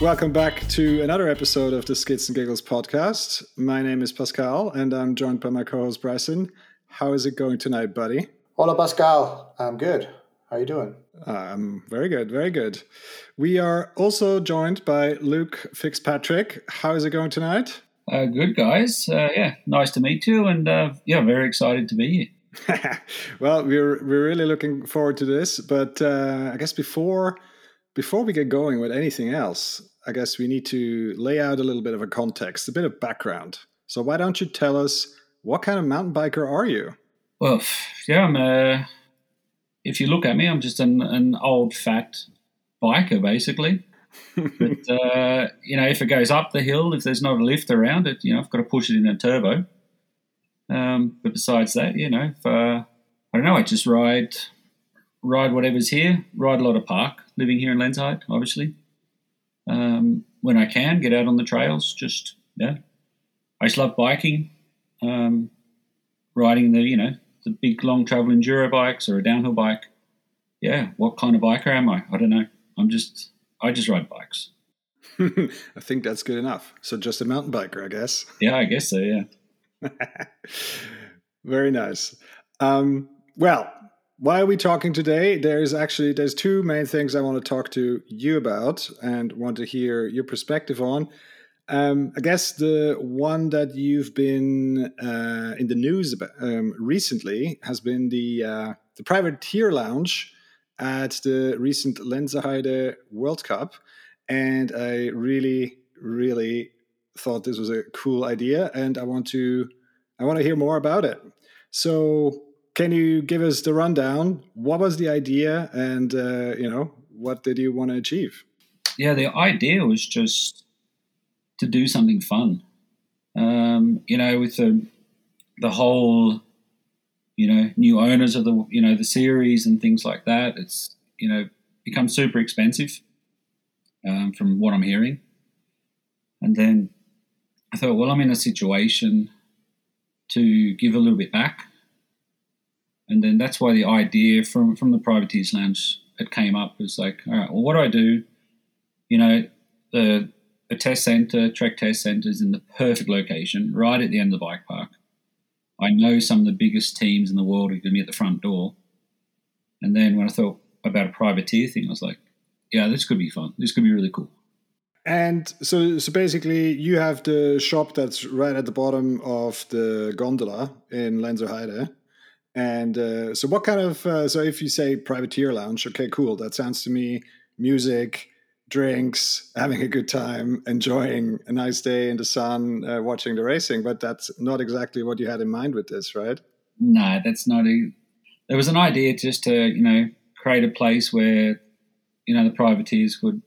Welcome back to another episode of the Skids and Giggles podcast. My name is Pascal, and I'm joined by my co-host Bryson. How is it going tonight, buddy? Hola, Pascal. I'm good. How are you doing? Um, very good, very good. We are also joined by Luke Fitzpatrick. How is it going tonight? Uh, good, guys. Uh, yeah, nice to meet you, and uh, yeah, very excited to be here. well, we're we're really looking forward to this. But uh, I guess before before we get going with anything else, I guess we need to lay out a little bit of a context, a bit of background. So why don't you tell us what kind of mountain biker are you? Well, yeah, I'm a. If you look at me, I'm just an, an old fat biker, basically. but uh, you know, if it goes up the hill, if there's not a lift around it, you know, I've got to push it in a turbo. Um, but besides that, you know, if, uh, I don't know, I just ride, ride whatever's here. Ride a lot of park, living here in Lenzerheide, obviously. Um, when I can, get out on the trails. Just yeah, I just love biking, um, riding the you know the big long travel enduro bikes or a downhill bike. Yeah, what kind of biker am I? I don't know. I'm just I just ride bikes. I think that's good enough. So just a mountain biker, I guess. Yeah, I guess so. Yeah. Very nice. Um, well, why are we talking today? There's actually there's two main things I want to talk to you about and want to hear your perspective on. Um, I guess the one that you've been uh, in the news about, um, recently has been the uh, the privateer lounge at the recent Lenzerheide World Cup, and I really, really thought this was a cool idea, and I want to, I want to hear more about it. So, can you give us the rundown? What was the idea, and uh, you know, what did you want to achieve? Yeah, the idea was just to do something fun. Um, you know, with the the whole you know new owners of the you know the series and things like that. It's you know become super expensive um, from what I'm hearing. And then I thought, well, I'm in a situation to give a little bit back. And then that's why the idea from from the privateers lounge it came up was like, all right, well, what do I do? You know, the a test center, Trek test center is in the perfect location, right at the end of the bike park. I know some of the biggest teams in the world are going to be at the front door. And then when I thought about a privateer thing, I was like, yeah, this could be fun. This could be really cool. And so, so basically, you have the shop that's right at the bottom of the gondola in Lenzerheide. And uh, so, what kind of uh, so if you say privateer lounge, okay, cool. That sounds to me music, drinks, having a good time, enjoying a nice day in the sun, uh, watching the racing. But that's not exactly what you had in mind with this, right? No, that's not a. There was an idea just to you know create a place where you know the privateers could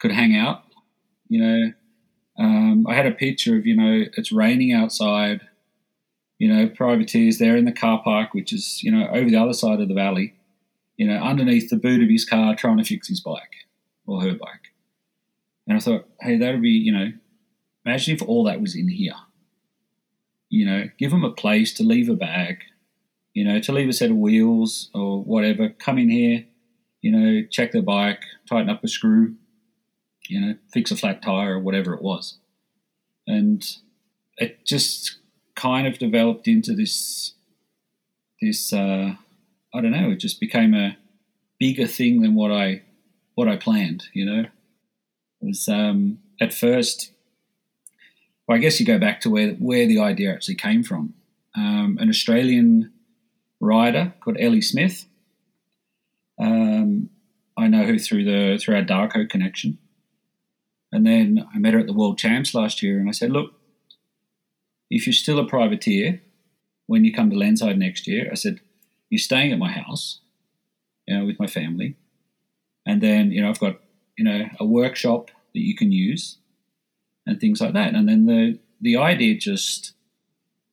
could hang out. You know, um, I had a picture of you know it's raining outside. You know, privateers there in the car park, which is you know over the other side of the valley. You know, underneath the boot of his car, trying to fix his bike or her bike. And I thought, hey, that would be, you know, imagine if all that was in here. You know, give them a place to leave a bag, you know, to leave a set of wheels or whatever. Come in here, you know, check the bike, tighten up a screw, you know, fix a flat tire or whatever it was. And it just kind of developed into this, this, uh, I don't know, it just became a bigger thing than what I what I planned. You know, it was um, at first. Well, I guess you go back to where where the idea actually came from. Um, an Australian rider called Ellie Smith. Um, I know her through the through our Darko connection, and then I met her at the World Champs last year, and I said, "Look, if you're still a privateer when you come to Landside next year," I said, "You're staying at my house, you know, with my family." And then, you know, I've got, you know, a workshop that you can use and things like that. And then the, the idea just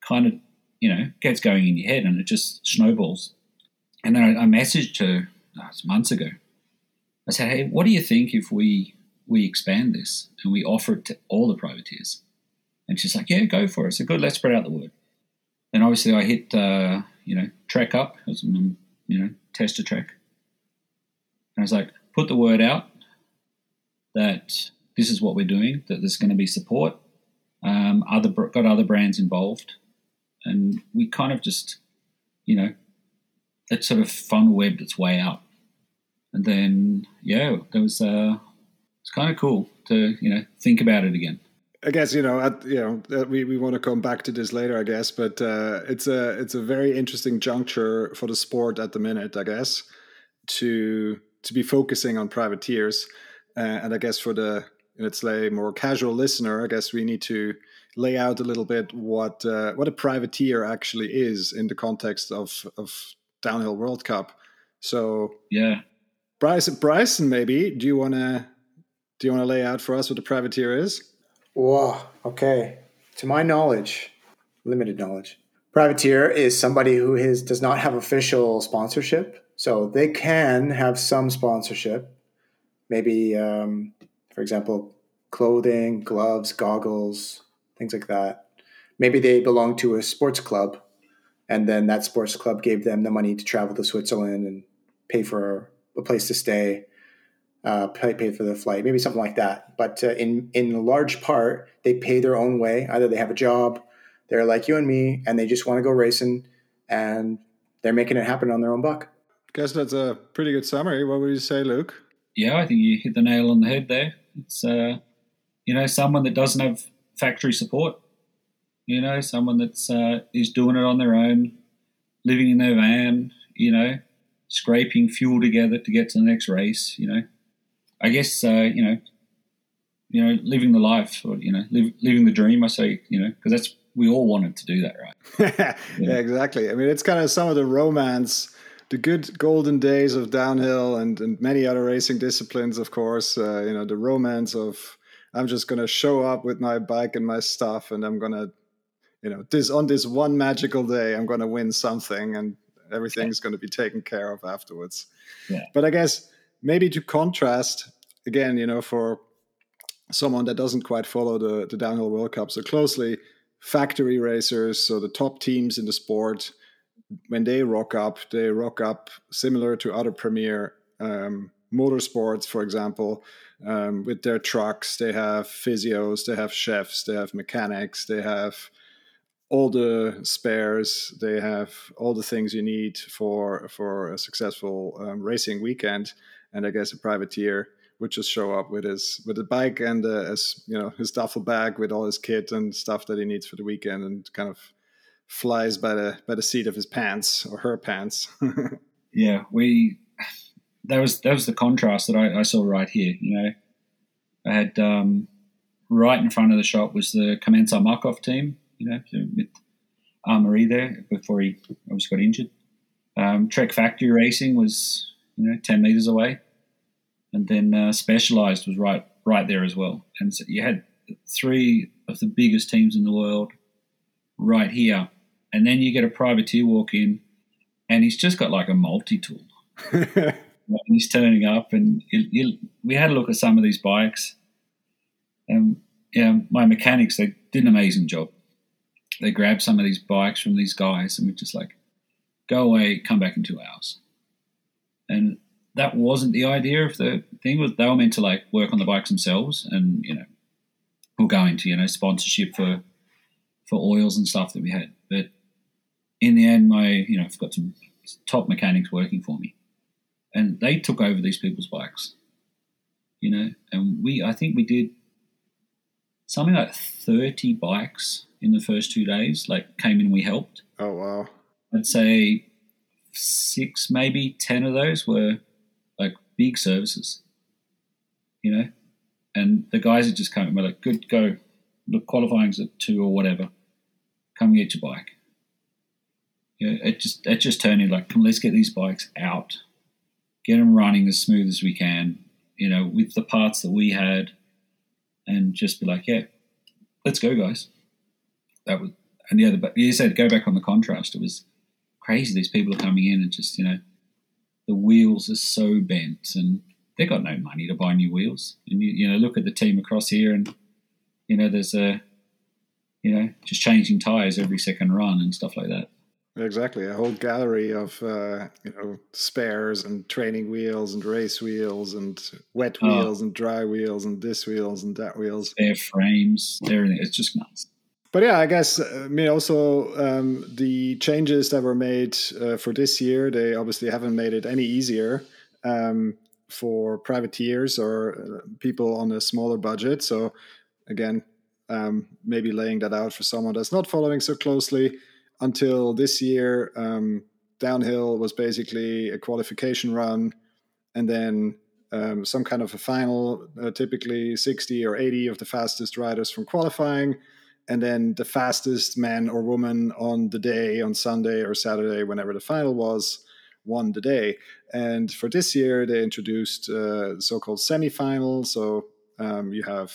kind of, you know, gets going in your head and it just snowballs. And then I, I messaged her oh, months ago. I said, hey, what do you think if we, we expand this and we offer it to all the privateers? And she's like, yeah, go for it. So good, let's spread out the word. Then obviously I hit, uh, you know, Trek up, you know, test a Trek. And I was like, put the word out that this is what we're doing. That there's going to be support. Um, other got other brands involved, and we kind of just, you know, it sort of fun webbed its way out. And then yeah, there was uh, it's kind of cool to you know think about it again. I guess you know, at, you know, we, we want to come back to this later, I guess, but uh, it's a it's a very interesting juncture for the sport at the minute, I guess, to to be focusing on privateers, uh, and I guess for the let's say more casual listener, I guess we need to lay out a little bit what uh, what a privateer actually is in the context of of downhill World Cup. So yeah, Bryson, Bryson, maybe do you want to do you want to lay out for us what a privateer is? Whoa, okay. To my knowledge, limited knowledge, privateer is somebody who is, does not have official sponsorship. So they can have some sponsorship, maybe, um, for example, clothing, gloves, goggles, things like that. Maybe they belong to a sports club, and then that sports club gave them the money to travel to Switzerland and pay for a place to stay uh, pay, pay for the flight, maybe something like that. But uh, in in large part, they pay their own way. Either they have a job, they're like you and me, and they just want to go racing, and they're making it happen on their own buck. Guess that's a pretty good summary. What would you say, Luke? Yeah, I think you hit the nail on the head there. It's uh, you know someone that doesn't have factory support. You know, someone that's uh, is doing it on their own, living in their van. You know, scraping fuel together to get to the next race. You know, I guess uh, you know, you know, living the life or you know, live, living the dream. I say, you know, because that's we all wanted to do that, right? yeah. yeah, exactly. I mean, it's kind of some of the romance, the good golden days of downhill and, and many other racing disciplines, of course. Uh, you know, the romance of I'm just going to show up with my bike and my stuff, and I'm going to, you know, this on this one magical day, I'm going to win something, and everything's going to be taken care of afterwards. Yeah. But I guess maybe to contrast again, you know, for someone that doesn't quite follow the, the downhill World Cup so closely, factory racers, so the top teams in the sport, when they rock up, they rock up similar to other premier um, motorsports, for example, um, with their trucks. They have physios, they have chefs, they have mechanics, they have all the spares, they have all the things you need for for a successful um, racing weekend and I guess a privateer would just show up with his with a bike and uh, his you know his duffel bag with all his kit and stuff that he needs for the weekend, and kind of flies by the by the seat of his pants or her pants. yeah, we that was that was the contrast that I, I saw right here. You know, I had um, right in front of the shop was the Commencal Muc-Off team. You know, with Amaury there before he obviously got injured. Um, Trek Factory Racing was you know ten meters away and then uh, Specialized was right right there as well. And so you had three of the biggest teams in the world right here, and then you get a privateer walk in, and he's just got like a multi tool. he's turning up, and we had a look at some of these bikes, and yeah, my mechanics they did an amazing job. They grabbed some of these bikes from these guys, and we're just like, "Go away, come back in two hours." And that wasn't the idea of the thing. Was they were meant to like work on the bikes themselves, and you know, we'll go into you know sponsorship for for oils and stuff that we had. But in the end, my you know, I've got some top mechanics working for me, and they took over these people's bikes. You know, and we I think we did something like thirty bikes in the first two days. Like came in, we helped. Oh wow! I'd say six, maybe ten of those were big services, you know. And the guys are just coming, we're like, good, go. Look, qualifying's at two or whatever. Come get your bike. You know, it just it just turned in like, come, let's get these bikes out, get them running as smooth as we can, you know, with the parts that we had, and just be like, yeah, let's go, guys. That was, and the other, but you said go back on the contrast. It was crazy. These people are coming in and just, you know, the wheels are so bent and they've got no money to buy new wheels. And you, you know, look at the team across here and, you know, there's a, you know, just changing tyres every second run and stuff like that. Exactly, a whole gallery of uh, you know spares and training wheels and race wheels and wet Oh. wheels and dry wheels and this wheels and that wheels. Their frames, everything. It's just nuts. But yeah, I guess uh, I mean also um, the changes that were made uh, for this year, they obviously haven't made it any easier um, for privateers or uh, people on a smaller budget. So again, um, maybe laying that out for someone that's not following so closely. Until this year, um, downhill was basically a qualification run, and then um, some kind of a final, uh, typically 60 or 80 of the fastest riders from qualifying and then the fastest man or woman on the day on Sunday or Saturday, whenever the final was, won the day. And for this year, they introduced uh, so-called semi-final. So um, you have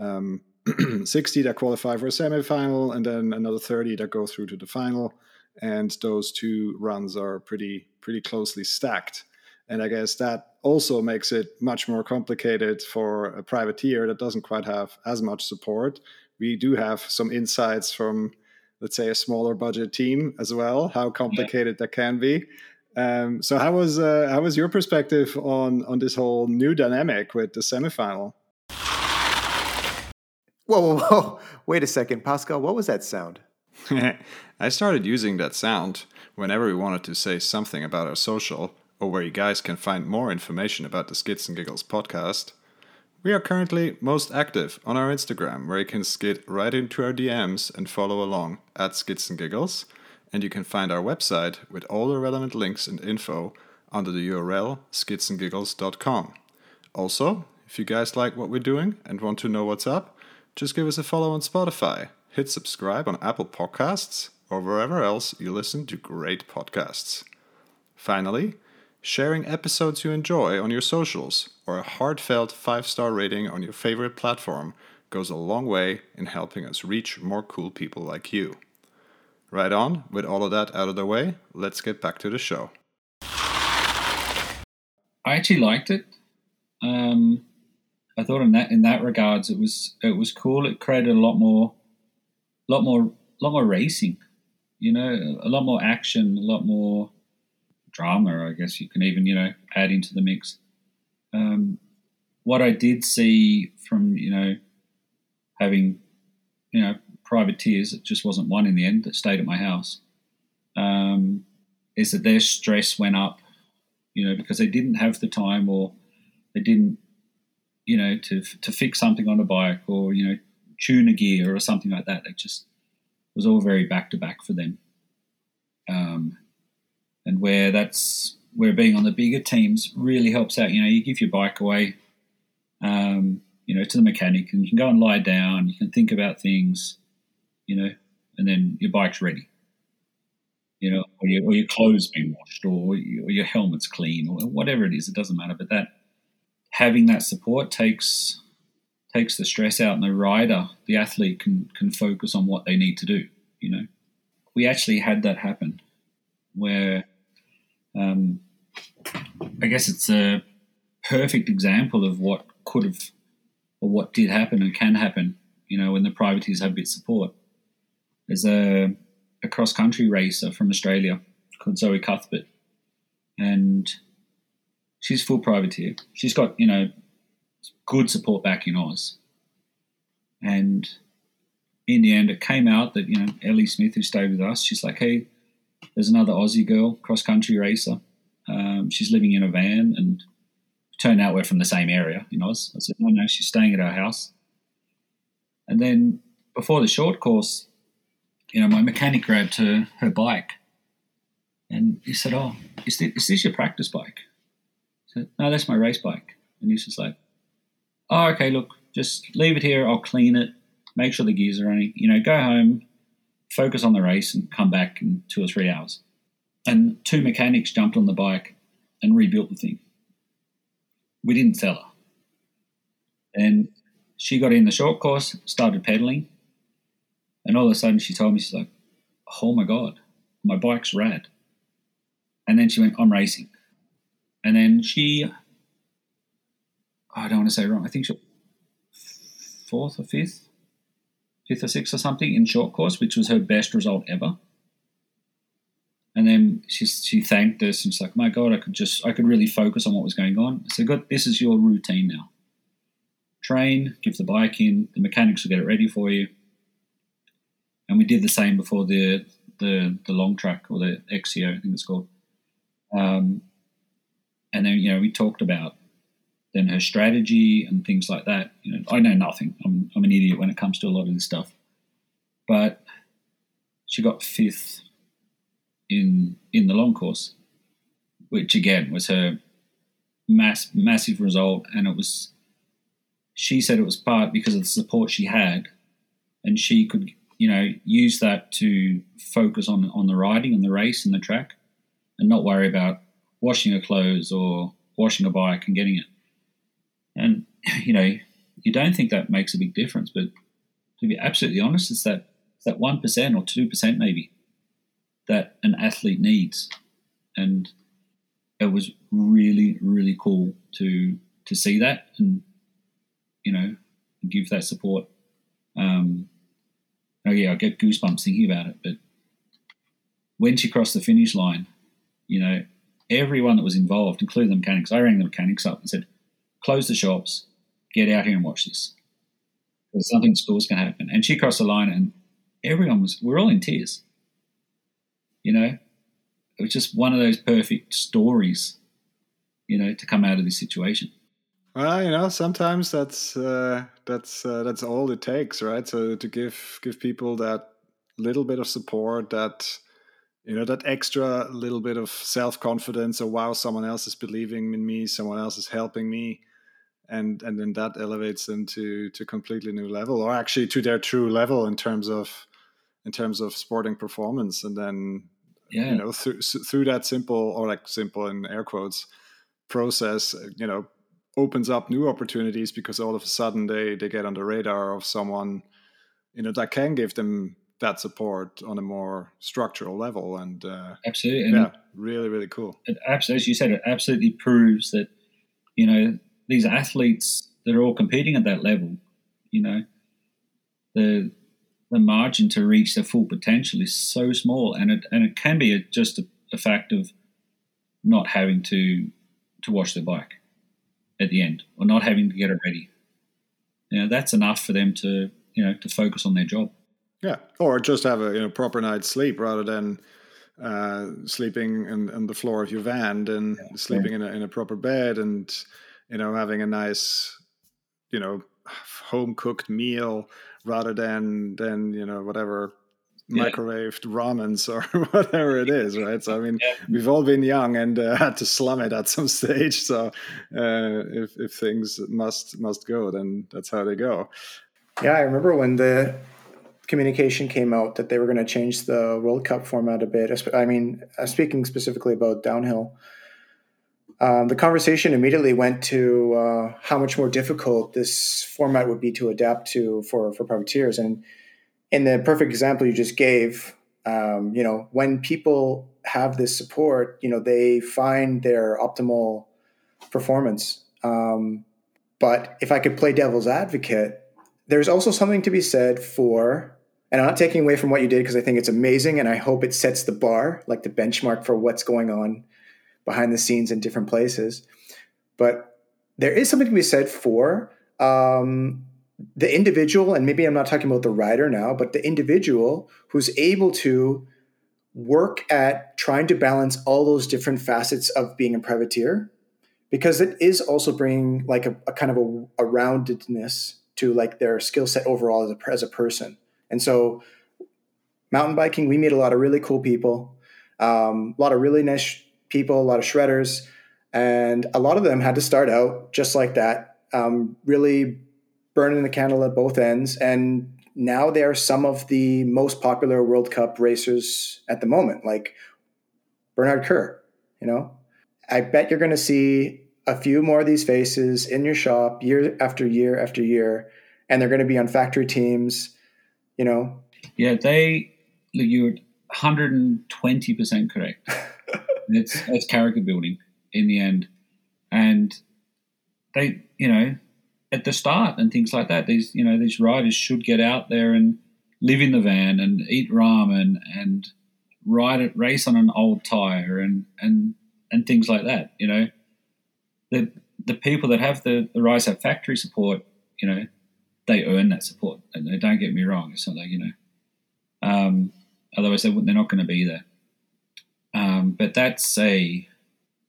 um, 60 that qualify for a semi-final, and then another 30 that go through to the final. And those two runs are pretty pretty closely stacked. And I guess that also makes it much more complicated for a privateer that doesn't quite have as much support we do have some insights from let's say a smaller budget team as well how complicated yeah. that can be. Um, so how was uh, how was your perspective on on this whole new dynamic with the semifinal? Whoa whoa whoa. Wait a second pascal what was that sound? I started using that sound whenever we wanted to say something about our social or where you guys can find more information about the skids and giggles podcast we are currently most active on our Instagram, where you can skid right into our DMs and follow along at Skids and Giggles. And you can find our website with all the relevant links and info under the URL skidsandgiggles.com. Also, if you guys like what we're doing and want to know what's up, just give us a follow on Spotify, hit subscribe on Apple Podcasts, or wherever else you listen to great podcasts. Finally, sharing episodes you enjoy on your socials, or a heartfelt five star rating on your favorite platform goes a long way in helping us reach more cool people like you. Right on, with all of that out of the way, let's get back to the show. I actually liked it. Um, I thought in that in that regards it was it was cool. It created a lot more, lot more, lot more racing. You know, a lot more action, a lot more drama, I guess you can even, you know, add into the mix. Um, what I did see from, you know, having, you know, privateers, it just wasn't one in the end that stayed at my house, um, is that their stress went up, you know, because they didn't have the time or they didn't, you know, to, to fix something on a bike or, you know, tune a gear or something like that. It just was all very back to back for them. Um, and where that's where being on the bigger teams really helps out. You know, you give your bike away, um, you know, to the mechanic, and you can go and lie down. You can think about things, you know, and then your bike's ready. You know, or your, or your clothes being washed, or, your, or your helmet's clean, or whatever it is. It doesn't matter. But that having that support takes takes the stress out, and the rider, the athlete, can can focus on what they need to do. You know, we actually had that happen where um, I guess it's a perfect example of what could have or what did happen and can happen, you know, when the privateers have bit support. There's a, a cross country racer from Australia called Zoe Cuthbert, and she's full privateer. She's got, you know, good support back in Oz. And in the end, it came out that, you know, Ellie Smith, who stayed with us, she's like, hey, there's another Aussie girl, cross country racer. Um, she's living in a van, and turned out we're from the same area in Oz. I said, no, no, she's staying at our house. And then before the short course, you know, my mechanic grabbed her her bike, and he said, "Oh, is this, is this your practice bike?" I said, "No, that's my race bike." And he's just like, "Oh, okay. Look, just leave it here. I'll clean it, make sure the gears are running. You know, go home, focus on the race and come back in two or three hours. And two mechanics jumped on the bike and rebuilt the thing. We didn't sell her. And she got in the short course, started pedaling, and all of a sudden she told me, she's like, oh my God, my bike's rad. And then she went, I'm racing. And then she, I don't want to say wrong, I think she fourth or fifth fifth or sixth or something in short course, which was her best result ever. And then she she thanked us and she's like, "My God, I could just I could really focus on what was going on." Said, "Good, this is your routine now. Train, give the bike in, the mechanics will get it ready for you." And we did the same before the the the long track or the XCO, I think it's called. Um, and then you know we talked about then her strategy and things like that. You know, I know nothing. I'm I'm an idiot when it comes to a lot of this stuff, but she got fifth in in the long course, which again was her mass massive result, and it was. She said it was part because of the support she had, and she could you know use that to focus on on the riding and the race and the track, and not worry about washing her clothes or washing a bike and getting it. And you know, you don't think that makes a big difference, but to be absolutely honest, it's that it's that one percent or two percent maybe that an athlete needs, and it was really really cool to to see that and you know give that support. Um, oh yeah, I get goosebumps thinking about it. But when she crossed the finish line, you know, everyone that was involved, including the mechanics, I rang the mechanics up and said, "Close the shops, get out here and watch this. There's something cool's going to happen." And she crossed the line, and everyone was we're all in tears. You know, it was just one of those perfect stories, you know, to come out of this situation. Well, you know, sometimes that's uh, that's uh, that's all it takes, right? So to give give people that little bit of support, that you know, that extra little bit of self confidence, or wow, someone else is believing in me, someone else is helping me, and and then that elevates them to to completely new level, or actually to their true level in terms of in terms of sporting performance, and then Yeah. you know through through that simple or like simple in air quotes process you know opens up new opportunities because all of a sudden they they get on the radar of someone you know that can give them that support on a more structural level and uh, Absolutely. And yeah really really cool it absolutely, as you said, it absolutely proves that you know these athletes that are all competing at that level, you know, the the margin to reach their full potential is so small, and it and it can be a, just a, a fact of not having to to wash their bike at the end or not having to get it ready. You know, that's enough for them to you know to focus on their job. yeah or just have a you know proper night's sleep rather than uh, sleeping in, on the floor of your van and sleeping in a, in a proper bed and you know having a nice you know home cooked meal rather than than you know whatever Yeah. microwaved ramens or whatever it is right so i mean Yeah. we've all been young and uh, had to slum it at some stage so uh, if, if things must must go then that's how they go Yeah, I remember when the communication came out that they were going to change the World Cup format a bit. I mean, uh, speaking specifically about downhill, um, the conversation immediately went to uh, how much more difficult this format would be to adapt to for for privateers. And in the perfect example you just gave, um, you know, when people have this support, you know, they find their optimal performance. Um, but if I could play devil's advocate, there's also something to be said for, and I'm not taking away from what you did because I think it's amazing and I hope it sets the bar, like the benchmark for what's going on behind the scenes in different places. But there is something to be said for um, the individual, and maybe I'm not talking about the rider now, but the individual who's able to work at trying to balance all those different facets of being a privateer because it is also bringing like a, a kind of a, a roundedness to like their skill set overall as a, as a person. And so mountain biking, we meet a lot of really cool people, um, a lot of really nice people, a lot of shredders, and a lot of them had to start out just like that, um, really burning the candle at both ends. And now they are some of the most popular World Cup racers at the moment, like Bernard Kerr, you know? I bet you're going to see a few more of these faces in your shop year after year after year, and they're going to be on factory teams. You know, Yeah, they look, you're 120 percent correct. it's it's character building in the end, and they, you know, at the start and things like that. These, you know, these riders should get out there and live in the van and eat ramen and ride it, race on an old tire, and and and things like that. You know, the the people that have the the Rise Up factory support, you know, they earn that support. And don't get me wrong, it's not like you know, um, otherwise they they're not going to be there. Um, but that's a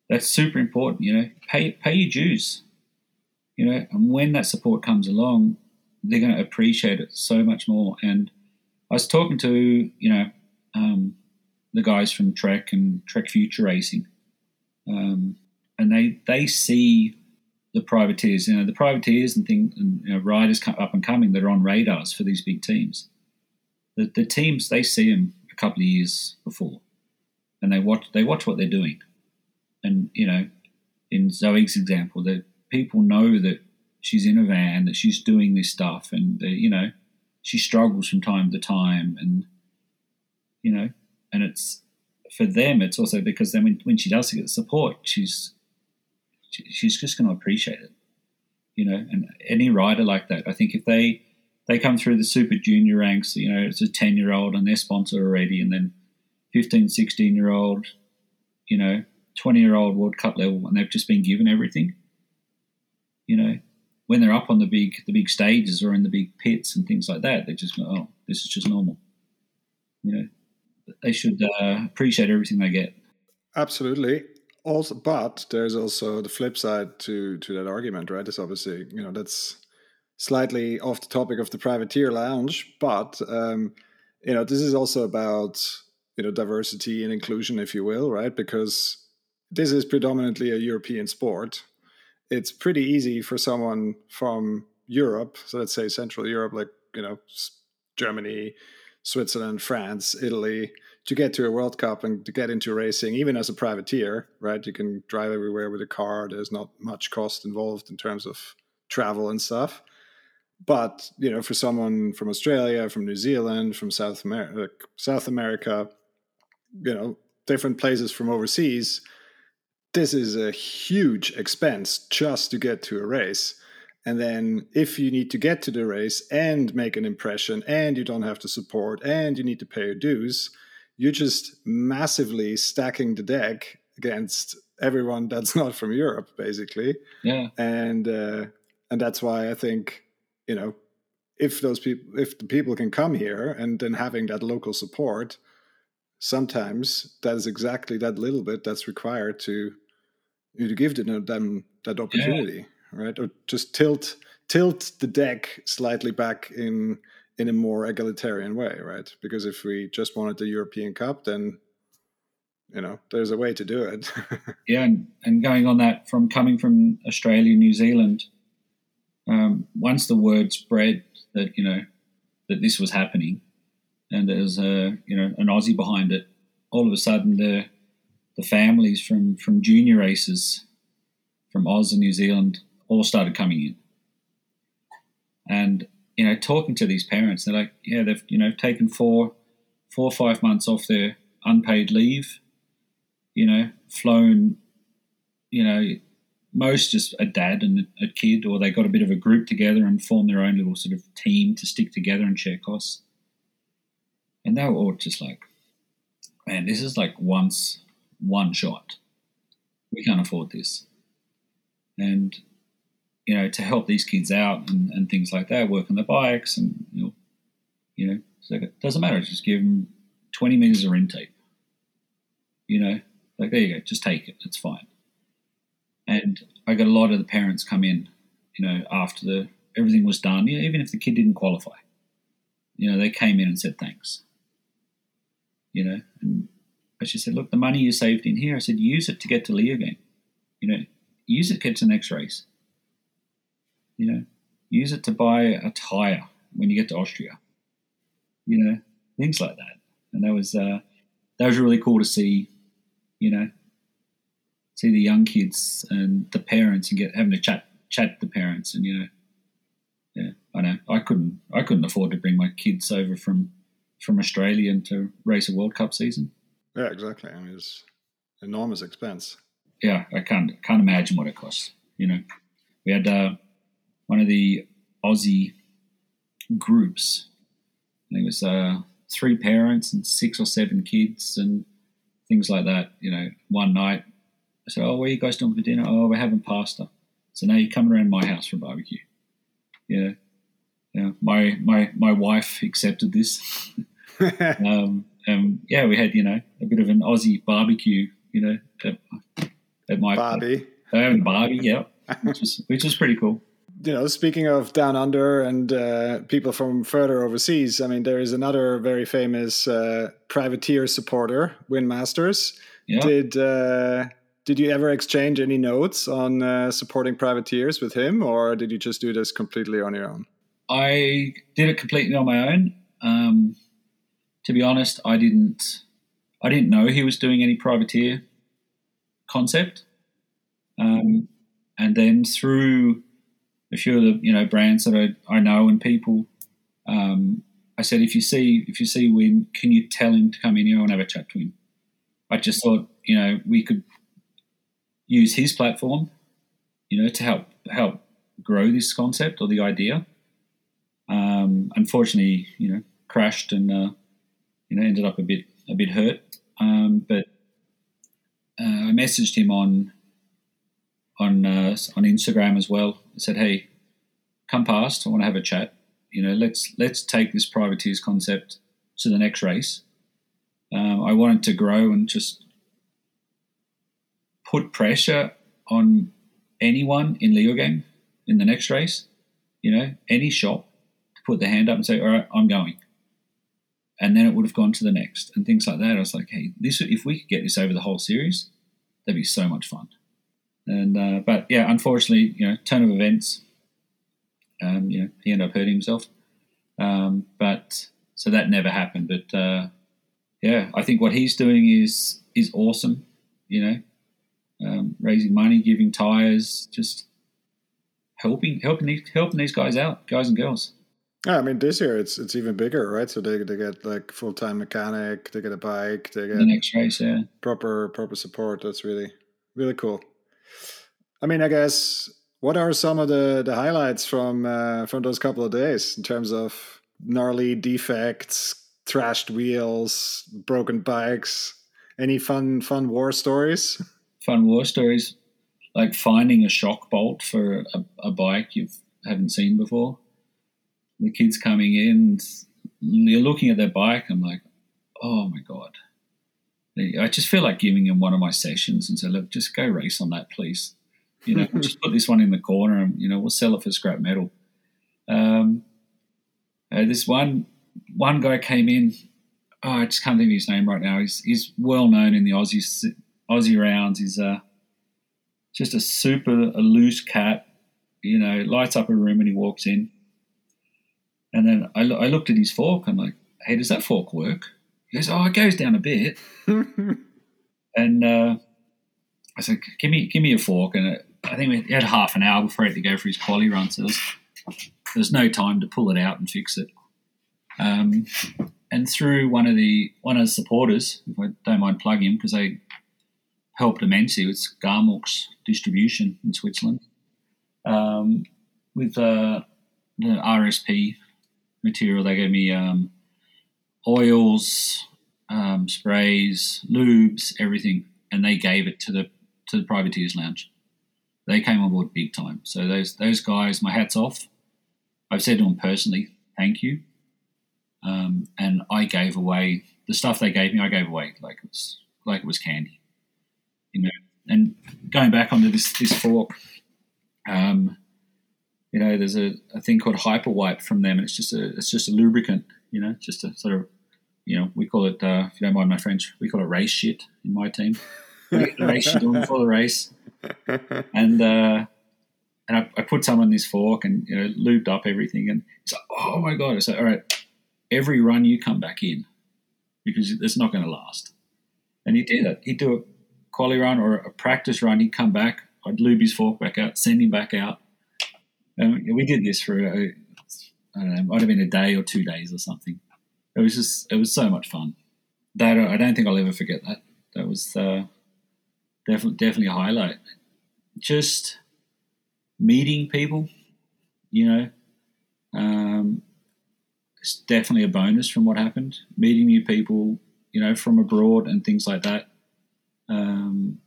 that's super important. You know, pay pay your dues. You know, and when that support comes along, they're going to appreciate it so much more. And I was talking to you know um, the guys from Trek and Trek Future Racing, um, and they they see the privateers, you know, the privateers and things, and you know, riders up and coming that are on radars for these big teams. The, the teams they see them a couple of years before, and they watch they watch what they're doing, and you know, in Zoe's example, that people know that she's in a van, that she's doing this stuff, and you know, she struggles from time to time, and you know, and it's for them. It's also because then when, when she does get the support, she's she's just going to appreciate it, you know. And any rider like that, I think if they they come through the super junior ranks, you know, it's a 10 year old and they're sponsored already, and then 15, 16 year old, you know, 20 year old World Cup level, and they've just been given everything, you know, when they're up on the big the big stages or in the big pits and things like that, they just go, oh, this is just normal, you know. They should uh, appreciate everything they get. Absolutely also but there's also the flip side to to that argument right it's obviously you know that's slightly off the topic of the privateer lounge but um you know this is also about you know diversity and inclusion if you will right because this is predominantly a european sport it's pretty easy for someone from europe so let's say central europe like you know germany switzerland france italy to get to a World Cup and to get into racing, even as a privateer, right? You can drive everywhere with a car. There's not much cost involved in terms of travel and stuff. But you know, for someone from Australia, from New Zealand, from South America, South America, you know, different places from overseas, this is a huge expense just to get to a race. And then if you need to get to the race and make an impression, and you don't have to support, and you need to pay your dues, you're just massively stacking the deck against everyone that's not from Europe, basically. Yeah. And uh, and that's why I think you know if those people if the people can come here and then having that local support, sometimes that is exactly that little bit that's required to you to give them, that opportunity, yeah. right? Or just tilt tilt the deck slightly back in in a more egalitarian way, right? Because if we just wanted the European Cup, then you know there's a way to do it. yeah, and, and going on that from coming from Australia, New Zealand, um, once the word spread that you know that this was happening, and there's a you know an Aussie behind it, all of a sudden the the families from from junior races from Oz and New Zealand all started coming in, and you know, talking to these parents, they're like, yeah, they've, you know, taken four, four or five months off their unpaid leave, you know, flown, you know, most just a dad and a kid, or they got a bit of a group together and formed their own little sort of team to stick together and share costs. And they were all just like, man, this is like once one shot. We can't afford this. And you know, to help these kids out and, and things like that, work on the bikes and, you know, you know, so it doesn't matter. Just give them 20 meters of ring tape. You know, like, there you go, just take it. It's fine. And I got a lot of the parents come in, you know, after the everything was done, you know, even if the kid didn't qualify. You know, they came in and said thanks. You know, and I just said, look, the money you saved in here, I said, use it to get to Leogang. You know, use it to get to the next race you know, use it to buy a tire when you get to Austria. You know, things like that. And that was uh, that was really cool to see. You know, see the young kids and the parents and get having a chat chat the parents and you know, yeah, I know I couldn't I couldn't afford to bring my kids over from from Australia to race a World Cup season. Yeah, exactly. I mean, it's enormous expense. Yeah, I can't can't imagine what it costs. You know, we had uh, one of the Aussie groups. I think it was uh, three parents and six or seven kids and things like that. You know, one night I said, "Oh, where are you guys doing for dinner? Oh, we're having pasta." So now you're coming around my house for a barbecue. Yeah, yeah. My my my wife accepted this. um, and yeah, we had you know a bit of an Aussie barbecue. You know, at, at my Barbie. having Barbie, yeah, which was which was pretty cool. You know, speaking of down under and uh, people from further overseas, I mean, there is another very famous uh, privateer supporter, Wyn Masters. Yeah. Did uh, did you ever exchange any notes on uh, supporting privateers with him, or did you just do this completely on your own? I did it completely on my own. Um, to be honest, I didn't. I didn't know he was doing any privateer concept. Um, and then through a few of the you know brands that I, I know and people, um, I said if you see if you see Wyn, can you tell him to come in here and have a chat to him? I just thought you know we could use his platform, you know, to help help grow this concept or the idea. Um, unfortunately, you know, crashed and uh, you know ended up a bit a bit hurt. Um, but uh, I messaged him on on uh, on Instagram as well. I said, "Hey, come past. I want to have a chat. You know, let's let's take this privateers concept to the next race. Um, I wanted to grow and just put pressure on anyone in Leogang in the next race. You know, any shop put their hand up and say, "All right, I'm going." And then it would have gone to the next and things like that. I was like, "Hey, this if we could get this over the whole series, that'd be so much fun." And uh, but yeah, unfortunately, you know, turn of events. Um, you know, he ended up hurting himself. Um, but so that never happened. But uh, yeah, I think what he's doing is is awesome. You know, um, raising money, giving tires, just helping helping these helping these guys out, guys and girls. Yeah, I mean this year it's it's even bigger, right? So they they get like full time mechanic, they get a bike, they get The next race, yeah. proper proper support. That's really really cool. I mean, I guess what are some of the the highlights from uh, from those couple of days in terms of gnarly defects, trashed wheels, broken bikes? Any fun fun war stories? Fun war stories, like finding a shock bolt for a, a bike you haven't seen before. The kids coming in, you're looking at their bike. I'm like, oh my god. I just feel like giving them one of my sessions and say, look, just go race on that, please. You know, just put this one in the corner and you know we'll sell it for scrap metal. Um, uh, this one one guy came in. Oh, I just can't think of his name right now. He's he's well known in the Aussie Aussie rounds. He's uh, just a super a loose cat. You know, lights up a room when he walks in. And then I, lo- I looked at his fork. And I'm like, hey, does that fork work? He goes, oh, it goes down a bit. and uh, I said, give me give me a fork. And it, I think we had half an hour before he had to go for his quali run. So there's there's no time to pull it out and fix it. Um, and through one of the one of the supporters, if I don't mind plugging him, because they helped immensely with Garmux distribution in Switzerland, um, with uh, the RSP material, they gave me um, oils, um, sprays, lubes, everything, and they gave it to the to the privateers lounge. They came on board big time. So those those guys, my hats off. I've said to them personally, thank you. Um, and I gave away the stuff they gave me. I gave away like it was like it was candy, you know. And going back onto this this fork, um, you know, there's a, a thing called hyper wipe from them, and it's just a it's just a lubricant, you know, just a sort of, you know, we call it uh, if you don't mind my French, we call it race shit in my team. race shit on before the race, and uh, and I, I, put some on this fork and you know lubed up everything, and it's like, oh my god! I said, all right, every run you come back in because it's not going to last. And he did it. He'd do a quali run or a practice run. He'd come back. I'd lube his fork back out, send him back out. We did this for I I don't know, it might have been a day or two days or something. It was just it was so much fun. That I don't think I'll ever forget that. That was uh, definitely definitely a highlight. Just meeting people, you know, um, is definitely a bonus from what happened. Meeting new people, you know, from abroad and things like that. Um,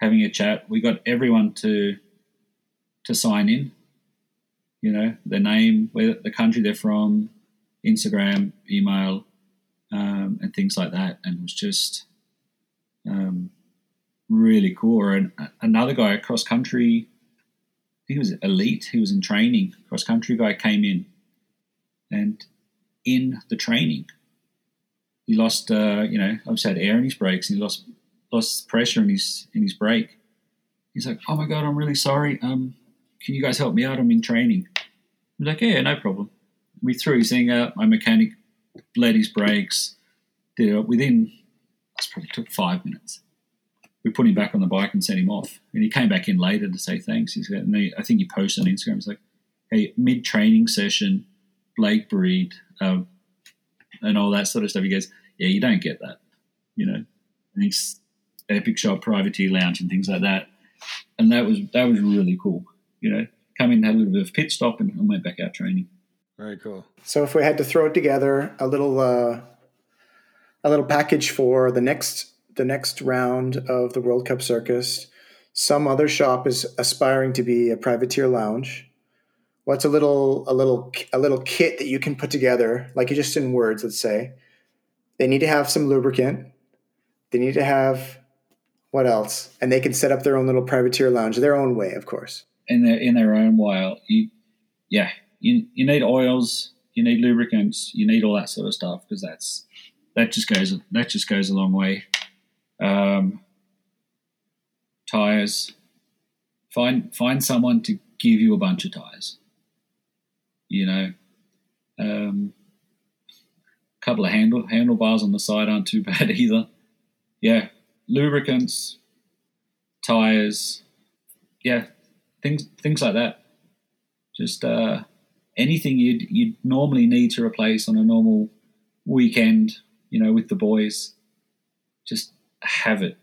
having a chat. We got everyone to to sign in. You know, their name, where the country they're from, Instagram, email, um, and things like that. And it was just um, really cool. And another guy cross country, he was elite. He was in training. Cross country guy came in, and in the training, he lost. Uh, you know, obviously had air in his brakes, and he lost lost pressure in his in his brake. He's like, "Oh my god, I'm really sorry. Um, can you guys help me out? I'm in training." Like, "Yeah, no problem." We threw his thing out. My mechanic bled his brakes. Did it within. It probably took five minutes. We put him back on the bike and sent him off. And he came back in later to say thanks. He's got, and I think he posted on Instagram. He's like, "Hey, mid training session, brake bleed, um, and all that sort of stuff." He goes, "Yeah, you don't get that, you know." He's Epic Shop Privateer Lounge and things like that. And that was that was really cool. You know, come in, had a little bit of pit stop, and, and went back out training. Very cool. So if we had to throw it together, a little uh, a little package for the next the next round of the World Cup Circus. Some other shop is aspiring to be a privateer lounge. What's a little a little a little kit that you can put together, like just in words? Let's say they need to have some lubricant. They need to have what else? And they can set up their own little privateer lounge, their own way, of course. In their in their own way, you, yeah, you you need oils, you need lubricants, you need all that sort of stuff because that's that just goes that just goes a long way. Um, tires, find find someone to give you a bunch of tires. You know, um, a couple of handle handlebars on the side aren't too bad either. Yeah, lubricants, tires, yeah, things things like that. Just uh, anything you'd you'd normally need to replace on a normal weekend, you know, with the boys. Just have it,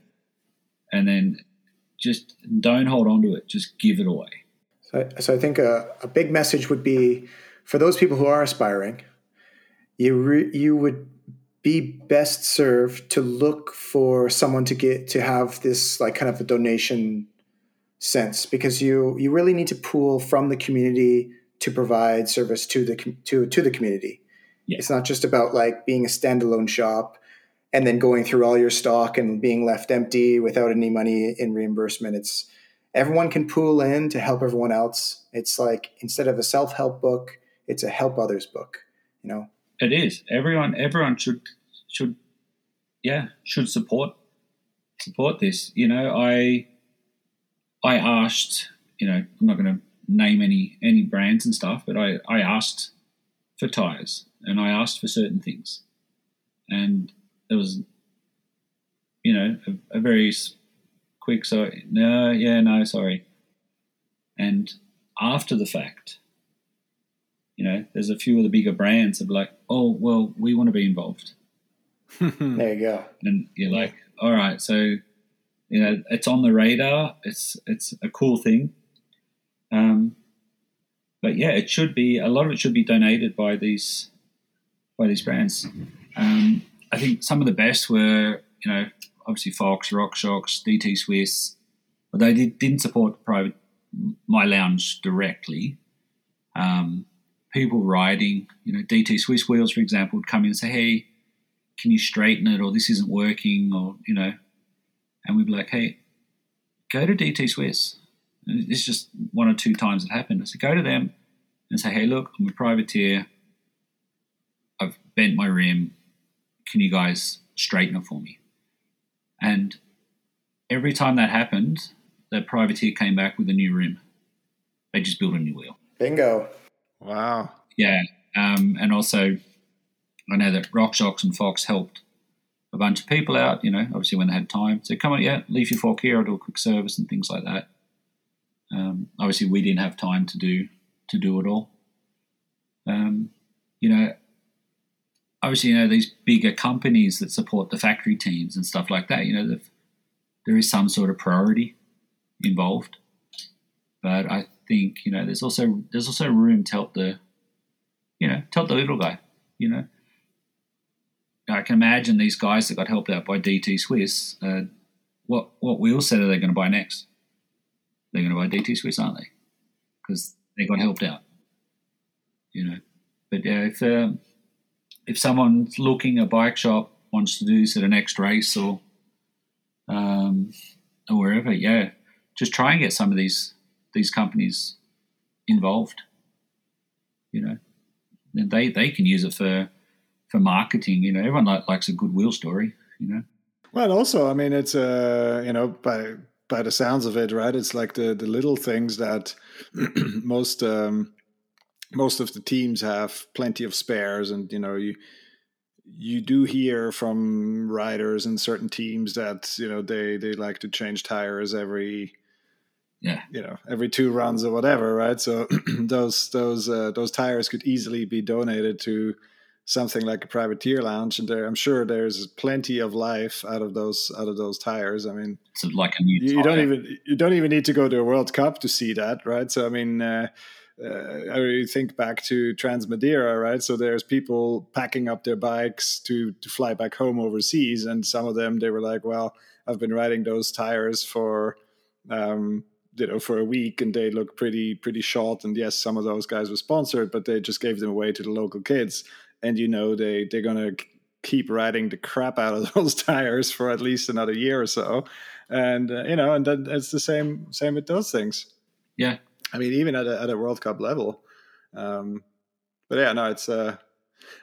and then just don't hold on to it. Just give it away. So, so I think a, a big message would be for those people who are aspiring. You re, you would be best served to look for someone to get to have this like kind of a donation sense because you you really need to pool from the community to provide service to the to to the community. Yeah. It's not just about like being a standalone shop and then going through all your stock and being left empty without any money in reimbursement. It's everyone can pool in to help everyone else. It's like instead of a self-help book, it's a help others book, you know. It is. Everyone everyone should should yeah, should support support this. You know, I I asked, you know, I'm not going to name any any brands and stuff, but I I asked for tires and I asked for certain things, and there was, you know, a, a very quick so no, yeah, no, sorry, and after the fact, you know, there's a few of the bigger brands that are like, oh, well, we want to be involved. there you go. And you're like, all right, so you know, it's on the radar. It's it's a cool thing. Um, but yeah, it should be a lot of it should be donated by these by these brands. Um, I think some of the best were, you know, obviously Fox, RockShox, DT Swiss, but they did, didn't support private my lounge directly. Um, people riding, you know, DT Swiss wheels, for example, would come in and say, "Hey, can you straighten it?" or "This isn't working," or you know, and we'd be like, "Hey, go to DT Swiss." It's just one or two times it happened. I said, "Go to them and say, hey, look, I'm a privateer. I've bent my rim. Can you guys straighten it for me?" And every time that happened, that privateer came back with a new rim. They just built a new wheel. Bingo. Wow. Yeah. Um, and also, I know that RockShox and Fox helped a bunch of people out, you know, obviously when they had time. So come on, yeah, leave your fork here, I'll do a quick service and things like that. Um, obviously, we didn't have time to do to do it all. Um, you know, obviously, you know these bigger companies that support the factory teams and stuff like that. You know, there is some sort of priority involved, but I think you know there's also there's also room to help the you know to help the little guy. You know, I can imagine these guys that got helped out by DT Swiss. Uh, what what wheel set are they going to buy next? They're going to buy DT Swiss, aren't they? Because they got helped out. You know, but yeah, if uh, if someone's looking a bike shop wants to do this at a next race or um, or wherever, yeah, just try and get some of these these companies involved. You know, and they they can use it for for marketing. You know, everyone like, likes a goodwill story. You know. Well, also, I mean, it's uh, you know, by by the sounds of it, right? It's like the the little things that most um, most of the teams have plenty of spares, and you know, you you do hear from riders and certain teams that you know they they like to change tires every yeah you know every two runs or whatever right so those those uh, those tires could easily be donated to something like a privateer lounge and there i'm sure there's plenty of life out of those out of those tires. I mean it's like a new you, you don't even you don't even need to go to a world cup to see that right? So i mean uh, uh, I really think back to Trans Madeira, right? So there's people packing up their bikes to to fly back home overseas, and some of them they were like, "Well, I've been riding those tires for um, you know for a week and they look pretty pretty short. And yes some of those guys were sponsored but they just gave them away to the local kids and you know they they're gonna keep riding the crap out of those tires for at least another year or so. And uh, you know and then it's the same same with those things. Yeah. I mean even at a, at a world cup level um but yeah no it's uh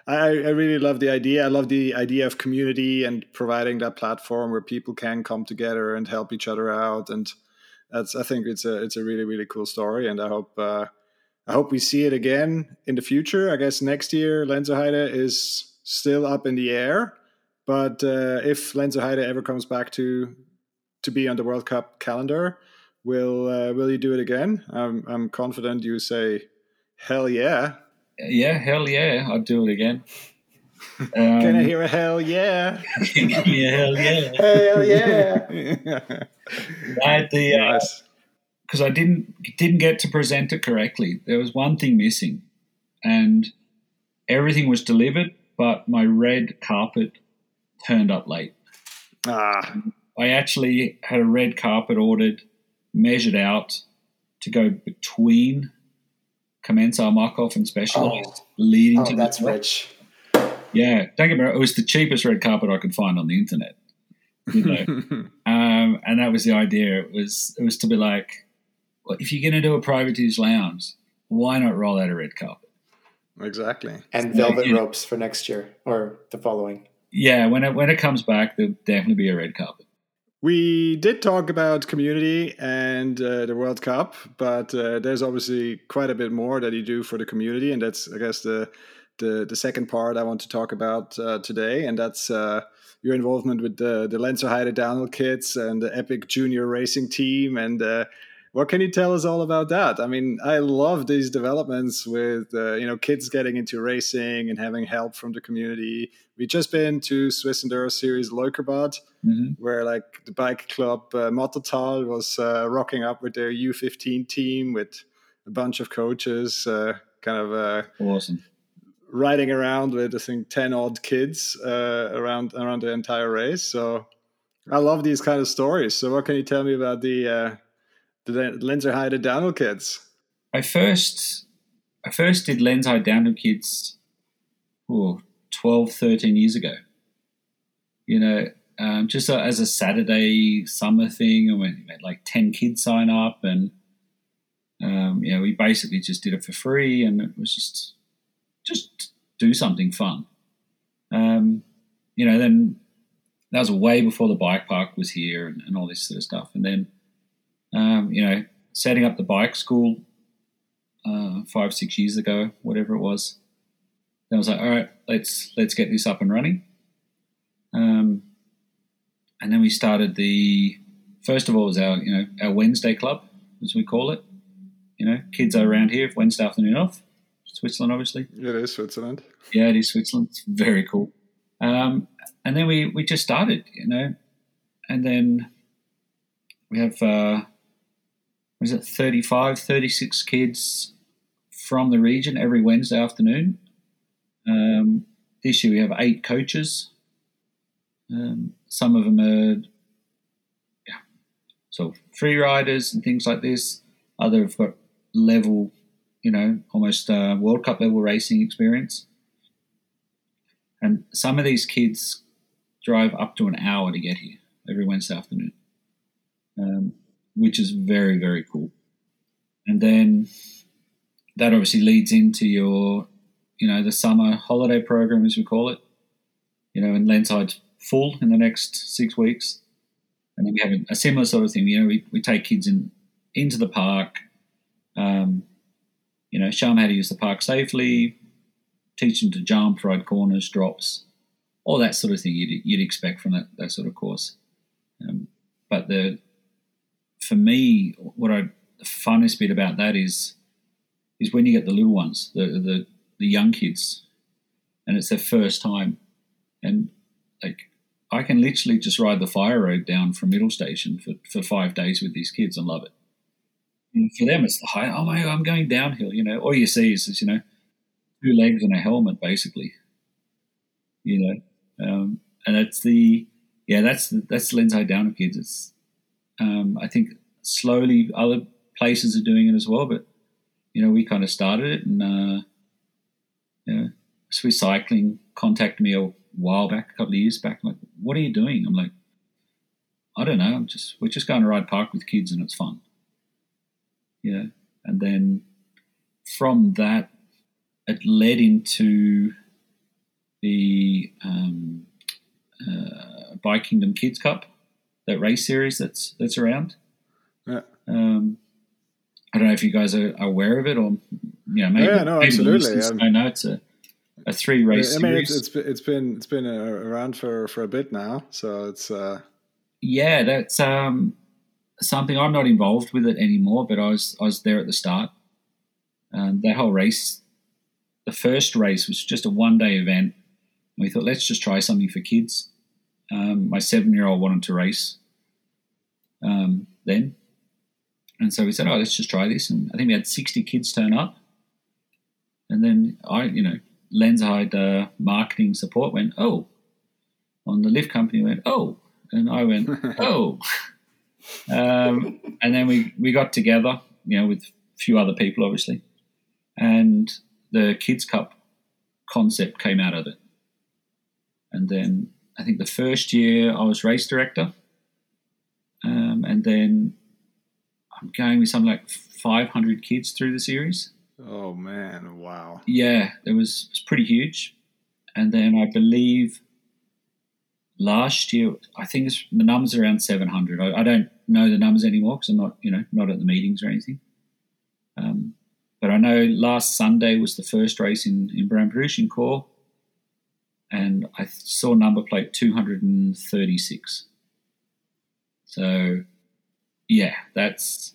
I, I really love the idea. I love the idea of community and providing that platform where people can come together and help each other out. And that's I think it's a it's a really really cool story, and I hope uh, I hope we see it again in the future. I guess next year Lenzerheide is still up in the air, but uh, if Lenzerheide ever comes back to to be on the World Cup calendar, will uh, will you do it again? I'm I'm confident you say hell yeah. Yeah, hell yeah, I'd do it again. Um, Can I hear a hell yeah? yeah, hell yeah, hell yeah. Had the because I didn't didn't get to present it correctly. There was one thing missing, and everything was delivered, but my red carpet turned up late. Ah. I actually had a red carpet ordered, measured out to go between Commencal Muc-Off and Specialized, oh. leading oh, to that's rich. Yeah, don't get me wrong. It was the cheapest red carpet I could find on the internet. You know, um, and that was the idea. It was it was to be like, well, if you're going to do a privateers lounge, why not roll out a red carpet? Exactly. And velvet yeah, ropes for next year or the following. Yeah, when it when it comes back, there'll definitely be a red carpet. We did talk about community and uh, the World Cup, but uh, there's obviously quite a bit more that you do for the community, and that's I guess the the the second part I want to talk about uh, today, and that's uh, your involvement with the the Lenzerheide Downhill Kids and the Epic Junior Racing Team. And uh, what can you tell us all about that? I mean, I love these developments with uh, you know kids getting into racing and having help from the community. We've just been to Swiss Enduro Series Leukerbad, mm-hmm. where like the bike club uh, was uh, rocking up with their U15 team with a bunch of coaches. Uh, kind of uh, awesome riding around with I think ten odd kids uh, around around the entire race. So I love these kind of stories. So what can you tell me about the uh, the Lenzerheide Downhill kids? I first I first did Lens Lenzerheide Downhill kids oh, 12, 13 years ago. You know, um, just a, as a Saturday summer thing, and we had like ten kids sign up, and um, you know, we basically just did it for free, and it was just just do something fun. Um, you know, then that was way before the bike park was here and, and all this sort of stuff. And then, um, you know, setting up the bike school uh, five, six years ago, whatever it was. Then I was like, all right, let's let's get this up and running. Um, and then we started the first of all was our you know our Wednesday club as we call it. You know, kids are around here Wednesday afternoon off. Switzerland, obviously. It is Switzerland. Yeah, it is Switzerland. It's very cool. Um, and then we, we just started, you know, and then we have, uh, was it 35, 36 kids from the region every Wednesday afternoon. Um, this year we have eight coaches. Um, some of them are yeah, so free riders and things like this. Other have got level, you know, almost uh, World Cup level racing experience. And some of these kids drive up to an hour to get here every Wednesday afternoon, um, which is very, very cool. And then that obviously leads into your, you know, the summer holiday program, as we call it. You know, and Lenzerheide's full in the next six weeks. And then we have a, similar sort of thing. You know, we, we take kids in into the park, um, you know, show them how to use the park safely, teach them to jump, ride corners, drops, all that sort of thing you'd, you'd expect from that, that sort of course. Um, but the for me, what I the funnest bit about that is is when you get the little ones, the the, the young kids, and it's their first time, and like I can literally just ride the fire road down from Middle Station for, for five days with these kids and love it. And for them, it's the high. Oh my, I'm going downhill. You know, all you see is, is you know two legs and a helmet, basically. You know, um, and that's the yeah, that's that's Lenzerheide Downhill kids. It's um, I think slowly other places are doing it as well, but you know, we kind of started it, and uh, you Swiss Cycling contacted me a while back, a couple of years back. I'm Like, what are you doing? I'm like, I don't know. I'm just we're just going to ride park with kids, and it's fun. Yeah, and then from that, it led into the um, uh, Bike Kingdom Kids Cup, that race series that's that's around. Yeah. Um, I don't know if you guys are aware of it, or you know, maybe, yeah, no, maybe absolutely. listeners don't know it's a a three race I mean, series. it's, it's it's been it's been uh, around for for a bit now, so it's uh, yeah, that's um, something I'm not involved with it anymore, but I was I was there at the start. Um, that whole race, the first race was just a one day event. We thought let's just try something for kids. Um, my seven year old wanted to race um, then, and so we said, "Oh, let's just try this." And I think we had sixty kids turn up, and then I, you know, Lenzerheide uh, marketing support went, "Oh," on the lift company went, "Oh," and I went, "Oh." um, and then we, we got together, you know, with a few other people, obviously, and the Kids Cup concept came out of it. And then I think the first year I was race director, um, and then I'm going with something like 500 kids through the series. oh man, wow. Yeah, it was, it was pretty huge. And then I believe last year, I think it's, the numbers are around 700. I, I don't know the numbers anymore because I'm not, you know, not at the meetings or anything. Um, but I know last Sunday was the first race in, in Brambrüesch in Chur, and I saw number plate 236. So, yeah, that's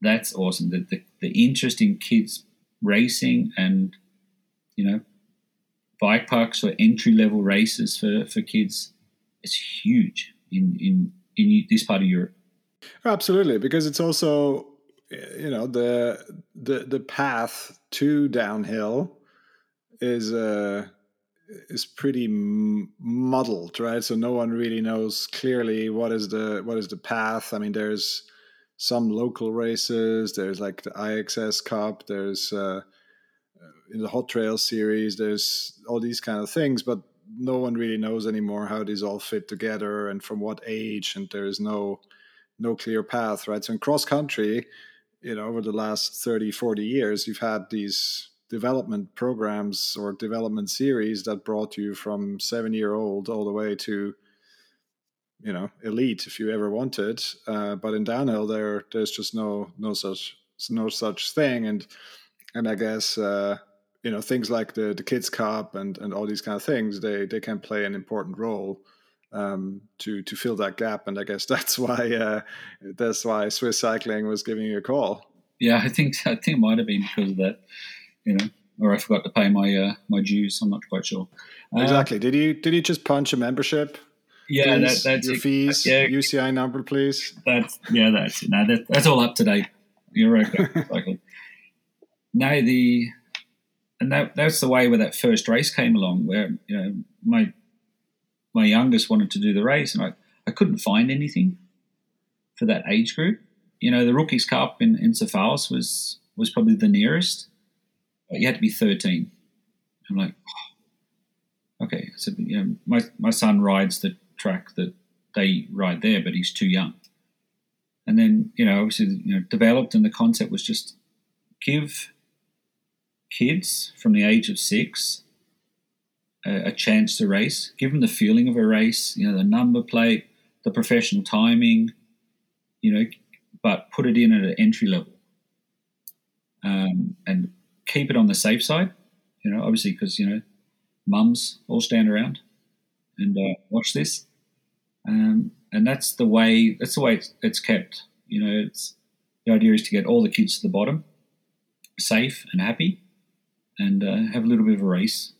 that's awesome. The, the, the interest in kids racing and, you know, bike parks or entry level races for, for kids is huge in, in, in this part of Europe. Absolutely, because it's also you know the the the path to downhill is uh is pretty muddled, right? So no one really knows clearly what is the what is the path. I mean, there's some local races. There's like the IXS Cup. There's uh, in the Hot Trail series. There's all these kind of things, but no one really knows anymore how these all fit together and from what age. And there is no no clear path, right? So in cross country, you know, over the last 30, 40 years, you've had these development programs or development series that brought you from seven year old all the way to you know elite if you ever wanted. Uh, but in downhill there there's just no no such no such thing. And and i guess uh, you know things like the the kids cup and and all these kind of things they they can play an important role um, to to fill that gap. And i guess that's why uh, that's why swiss cycling was giving you a call. Yeah, I think I think it might have been because of that, you know, or I forgot to pay my uh, my dues. I'm not quite sure. Uh, exactly did you did you just punch a membership Yeah, that, that's your it. fees Yeah, uci number please That's yeah, that's it. No, that, that's all up to date. You're okay. Exactly. No, the and that that's the way where that first race came along, where you know my my youngest wanted to do the race, and I, I couldn't find anything for that age group. You know, the Rookies Cup in in Serfaus was was probably the nearest. You had to be thirteen. I'm like, oh, okay. So you know, my my son rides the track that they ride there, but he's too young. And then you know, obviously, you know, developed, and the concept was just give kids from the age of six a, a chance to race, give them the feeling of a race, you know, the number plate, the professional timing, you know, but put it in at an entry level um, and keep it on the safe side, you know, obviously because, you know, mums all stand around and uh, watch this. Um, and that's the way, that's the way it's, it's kept, you know, it's, the idea is to get all the kids to the bottom safe and happy and uh, have a little bit of a race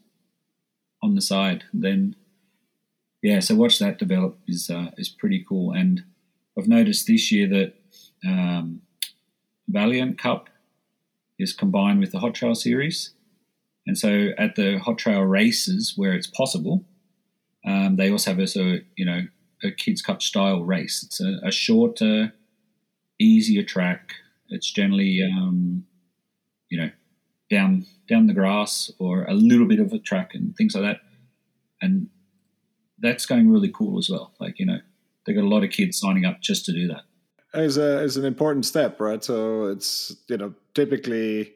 on the side. Then, yeah, so watch that develop is uh, is pretty cool. And I've noticed this year that um, Valiant Cup is combined with the Hot Trail Series, and so at the Hot Trail races where it's possible, um, they also have a so you know a Kids Cup style race. It's a, a shorter, easier track. It's generally um, you know down down the grass or a little bit of a track and things like that. And that's going really cool as well. Like, you know, they've got a lot of kids signing up just to do that. As a as an important step, right? So it's you know, typically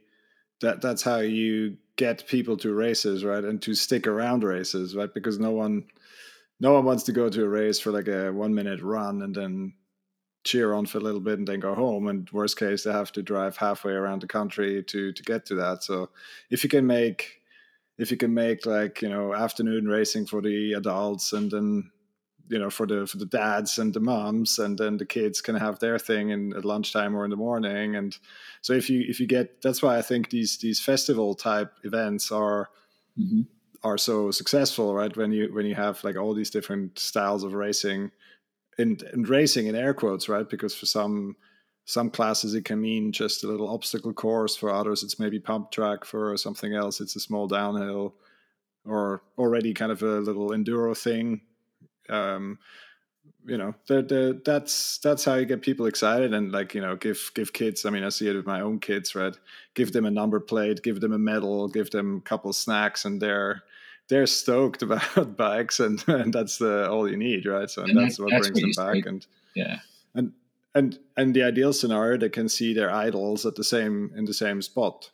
that that's how you get people to races, right? And to stick around races, right? Because no one no one wants to go to a race for like a one minute run and then cheer on for a little bit and then go home. And worst case, they have to drive halfway around the country to to get to that. So if you can make if you can make like you know afternoon racing for the adults and then you know for the for the dads and the moms and then the kids can have their thing in at lunchtime or in the morning and so if you if you get that's why i think these these festival type events are mm-hmm. are so successful right when you when you have like all these different styles of racing and, and racing in air quotes, right? Because for some some classes it can mean just a little obstacle course. For others, it's maybe pump track. For something else, it's a small downhill, or already kind of a little enduro thing. Um, you know, the, the, that's that's how you get people excited and like you know give give kids. I mean, I see it with my own kids, right? Give them a number plate, give them a medal, give them a couple snacks, and they're they're stoked about bikes, and, and that's the all you need, right? So and, and that's, that's, what that's brings what them back, and yeah, and and and the ideal scenario, they can see their idols at the same in the same spot,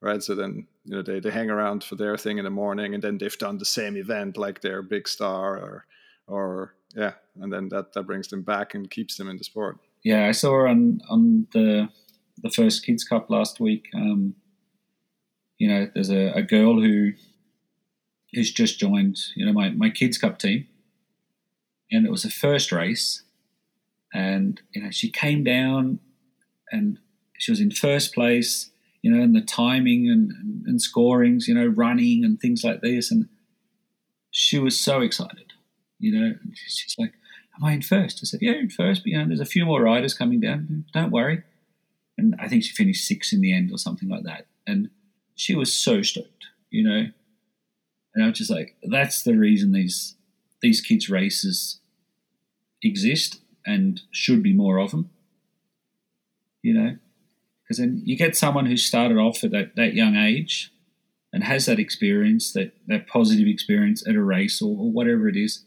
right? So then you know they, they hang around for their thing in the morning, and then they've done the same event like their big star, or or yeah, and then that that brings them back and keeps them in the sport. Yeah, I saw on on the the first kids cup last week. Um, you know, there's a, a girl who who's just joined, you know, my, my kids cup team. And it was the first race. And, you know, she came down and she was in first place, you know, and the timing and, and, and scorings, you know, running and things like this. And she was so excited, you know, she's like, Am I in first? I said, Yeah, in first, but you know, there's a few more riders coming down. Don't worry. And I think she finished six in the end or something like that. And she was so stoked, you know. And I was just like, that's the reason these these kids races exist and should be more of them. You know, because then you get someone who started off at that, that young age and has that experience, that, that positive experience at a race or, or whatever it is,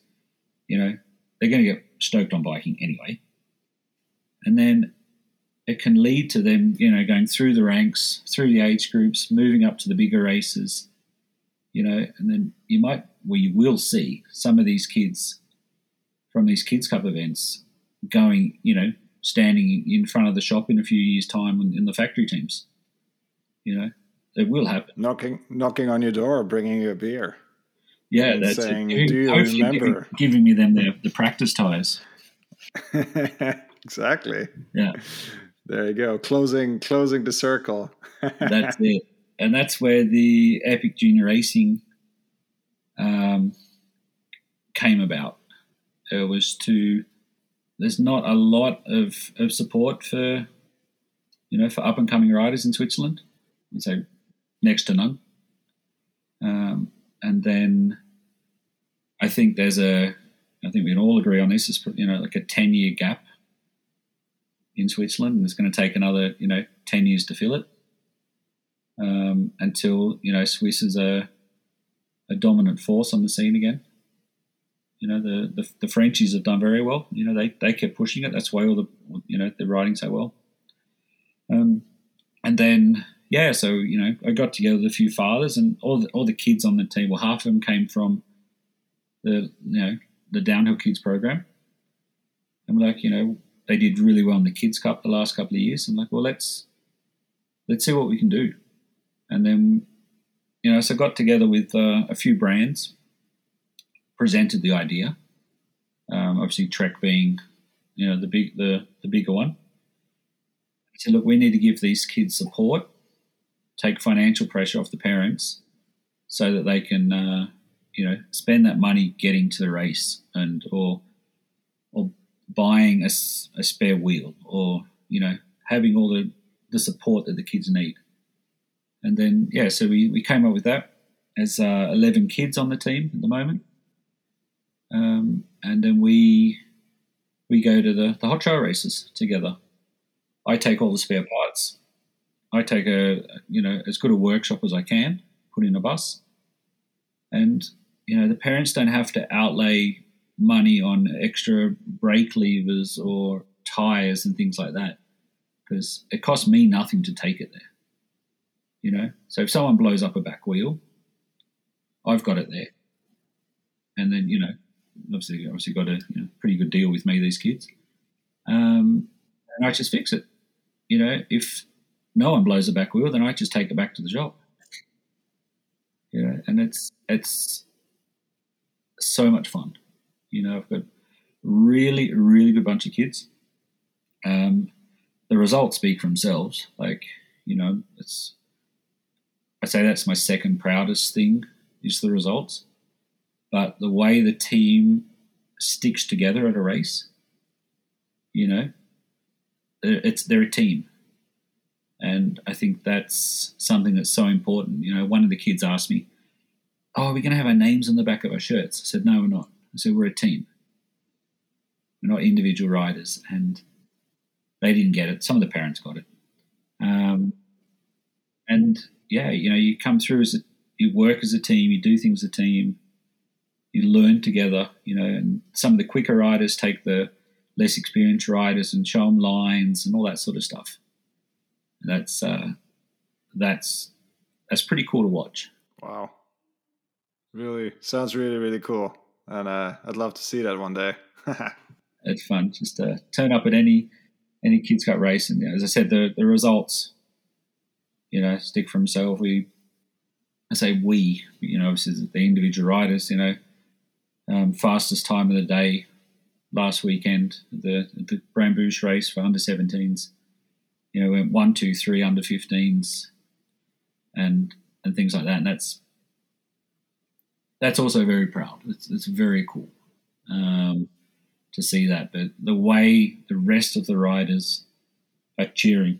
you know, they're going to get stoked on biking anyway. And then it can lead to them, you know, going through the ranks, through the age groups, moving up to the bigger races, you know, and then you might, well, you will see some of these kids from these kids cup events going, you know, standing in front of the shop in a few years' time in, the factory teams. You know, it will happen. Knocking, knocking on your door, bringing you a beer. Yeah, that's saying, it. Do you remember giving, giving me them the, the practice tires? exactly. Yeah. There you go. Closing, closing the circle. that's it and that's where the Epic Junior Racing um, came about. It was to there's not a lot of, of support for you know for up and coming riders in Switzerland. Say next to none. Um, and then I think there's a, I think we can all agree on this, It's you know like a ten year gap in Switzerland, and it's going to take another you know ten years to fill it um, until you know Swiss is a a dominant force on the scene again. You know the, the the Frenchies have done very well. You know they they kept pushing it. That's why all the you know they're riding so well. Um, and then yeah, so you know I got together with a few fathers and all the all the kids on the team. Well, half of them came from the you know the downhill kids program. And we're like, you know, they did really well in the kids cup the last couple of years. I'm like, well, let's let's see what we can do. And then, you know, so I got together with uh, a few brands, presented the idea. Um, obviously, Trek being, you know, the big the the bigger one. I said, look, we need to give these kids support, take financial pressure off the parents, so that they can, uh, you know, spend that money getting to the race and or or buying a, a spare wheel or you know having all the the support that the kids need. And then, yeah, so we, we came up with that as uh, 11 kids on the team at the moment. Um, and then we we go to the, the hot trail races together. I take all the spare parts. I take a, you know, as good a workshop as I can, put in a bus. And, you know, the parents don't have to outlay money on extra brake levers or tires and things like that because it costs me nothing to take it there. You know, so if someone blows up a back wheel, I've got it there, and then you know, obviously, obviously got a you know, pretty good deal with me these kids, um, and I just fix it. You know, if no one blows a back wheel, then I just take it back to the shop. You know, and it's it's so much fun. You know, I've got really, really good bunch of kids. Um, the results speak for themselves. Like, you know, it's I say that's my second proudest thing is the results. But the way the team sticks together at a race, you know, it's they're a team. And I think that's something that's so important. You know, one of the kids asked me, Oh, are we going to have our names on the back of our shirts? I said, No, we're not. I said, We're a team. We're not individual riders. And they didn't get it. Some of the parents got it. Um, and yeah, you know, you come through as a, you work as a team, you do things as a team, you learn together, you know, and some of the quicker riders take the less experienced riders and show them lines and all that sort of stuff. That's uh, that's that's pretty cool to watch. Wow, really sounds really really cool, and uh, I'd love to see that one day. it's fun just to turn up at any any kids cup race, and as I said, the the results you know, stick for himself. We, I say we, you know, obviously the individual riders, you know, um, fastest time of the day last weekend, the the Brambrüesch race for under 17s, you know, went one, two, three under 15s, and and things like that. And that's that's also very proud. It's, it's very cool um, to see that. But the way the rest of the riders are cheering,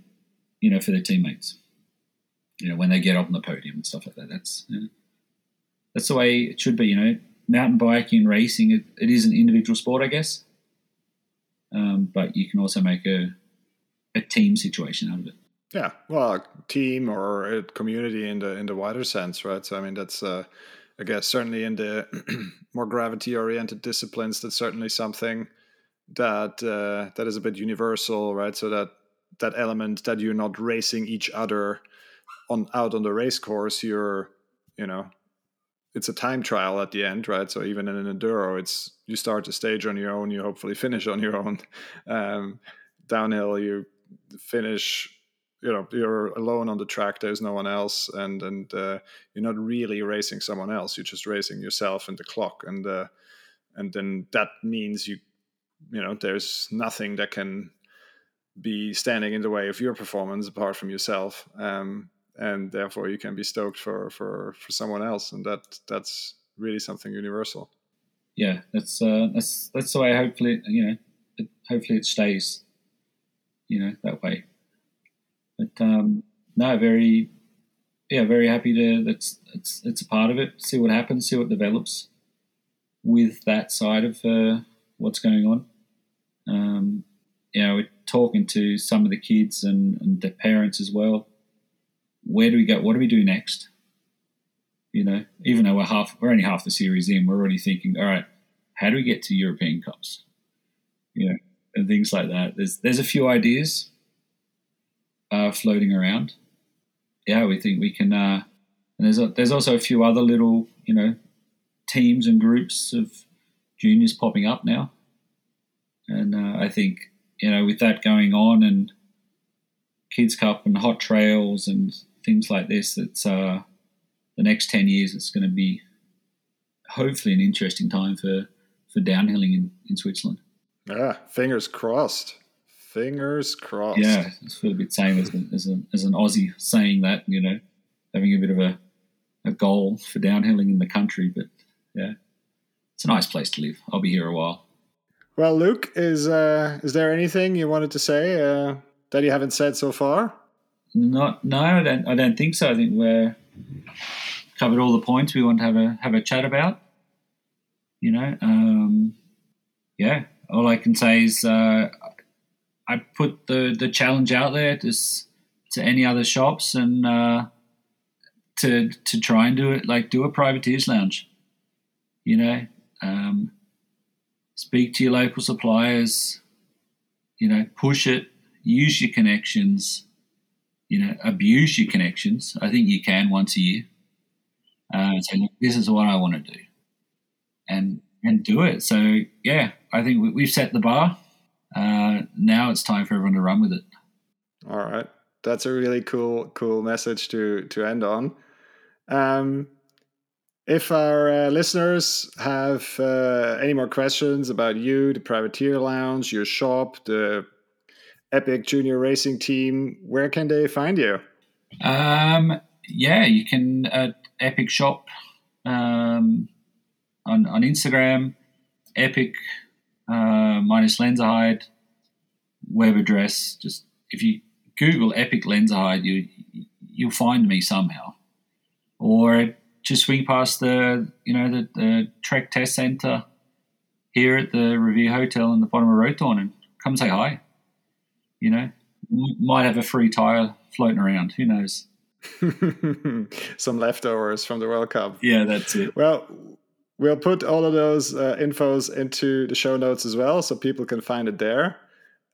you know, for their teammates you know, when they get up on the podium and stuff like that. That's you know, that's the way it should be. You know, mountain biking, and racing, it, it is an individual sport, I guess. Um, but you can also make a a team situation out of it. Yeah, well, team or a community in the in the wider sense, right? So I mean, that's uh, I guess certainly in the more gravity oriented disciplines, that's certainly something that uh, that is a bit universal, right? So that that element that you're not racing each other on out on the race course, you're you know it's a time trial at the end, right? So even in an enduro, it's you start the stage on your own, you hopefully finish on your own. Um, downhill, you finish, you know, you're alone on the track. There's no one else, and and uh, you're not really racing someone else. You're just racing yourself and the clock, and uh, and then that means you, you know, there's nothing that can be standing in the way of your performance apart from yourself. Um, and therefore you can be stoked for for for someone else and that that's really something universal yeah that's uh that's that's the way hopefully you know hopefully it stays you know that way but um no very yeah, very happy to that's it's it's a part of it. See what happens, see what develops with that side of uh, what's going on. Um, you know, we're talking to some of the kids and, and their parents as well. Where do we go? What do we do next? You know, even though we're half, we're only half the series in, we're already thinking, all right, how do we get to European Cups? You know, and things like that. There's there's a few ideas uh, floating around. Yeah, we think we can. Uh, and there's a, there's also a few other little you know teams and groups of juniors popping up now, and uh, I think you know with that going on and Kids Cup and hot trails and things like this, it's uh, the next ten years. It's going to be hopefully an interesting time for for downhilling in, in Switzerland. Yeah, fingers crossed. Fingers crossed. Yeah, it's feel a bit same as, a, as, a, as an Aussie saying that, you know, having a bit of a, a goal for downhilling in the country. But yeah, it's a nice place to live. I'll be here a while. Well, Luke, is uh, is there anything you wanted to say uh, that you haven't said so far? Not, no, I don't. I don't think so. I think we're covered all the points we want to have a have a chat about. You know, um, yeah. All I can say is uh, I put the the challenge out there to to any other shops and uh, to to try and do it like do a privateers lounge. You know, um, speak to your local suppliers. You know, push it. Use your connections. You know, abuse your connections. I think you can once a year. Uh, this is what I want to do, and and do it. So yeah, I think we, have set the bar. Uh, now it's time for everyone to run with it. All right, that's a really cool cool message to to end on. Um, if our uh, listeners have uh, any more questions about you, the Privateer Lounge, your shop, the Epic Junior Racing Team, where can they find you? Um, yeah, you can at Epic Shop um, on, on Instagram, Epic uh, minus Lenzerheide web address. Just if you Google Epic Lenzerheide, you you'll find me somehow, or just swing past the you know the, the Trek Test Center here at the Revier Hotel in the bottom of Rothorn and come say hi. You know, might have a free tire floating around. Who knows? Some leftovers from the World Cup. Yeah, that's it. Well, we'll put all of those uh, infos into the show notes as well, so people can find it there.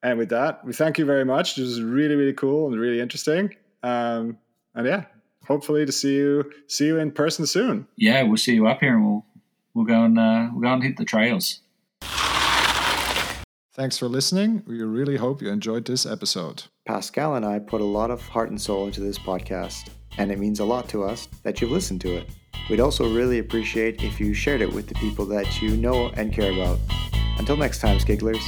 And with that, we thank you very much. This was really, really cool and really interesting. Um, and yeah, hopefully to see you see you in person soon. Yeah, we'll see you up here, and we'll we'll go and uh, we'll go and hit the trails. Thanks for listening. We really hope you enjoyed this episode. Pascal and I put a lot of heart and soul into this podcast, and it means a lot to us that you've listened to it. We'd also really appreciate if you shared it with the people that you know and care about. Until next time, Skigglers.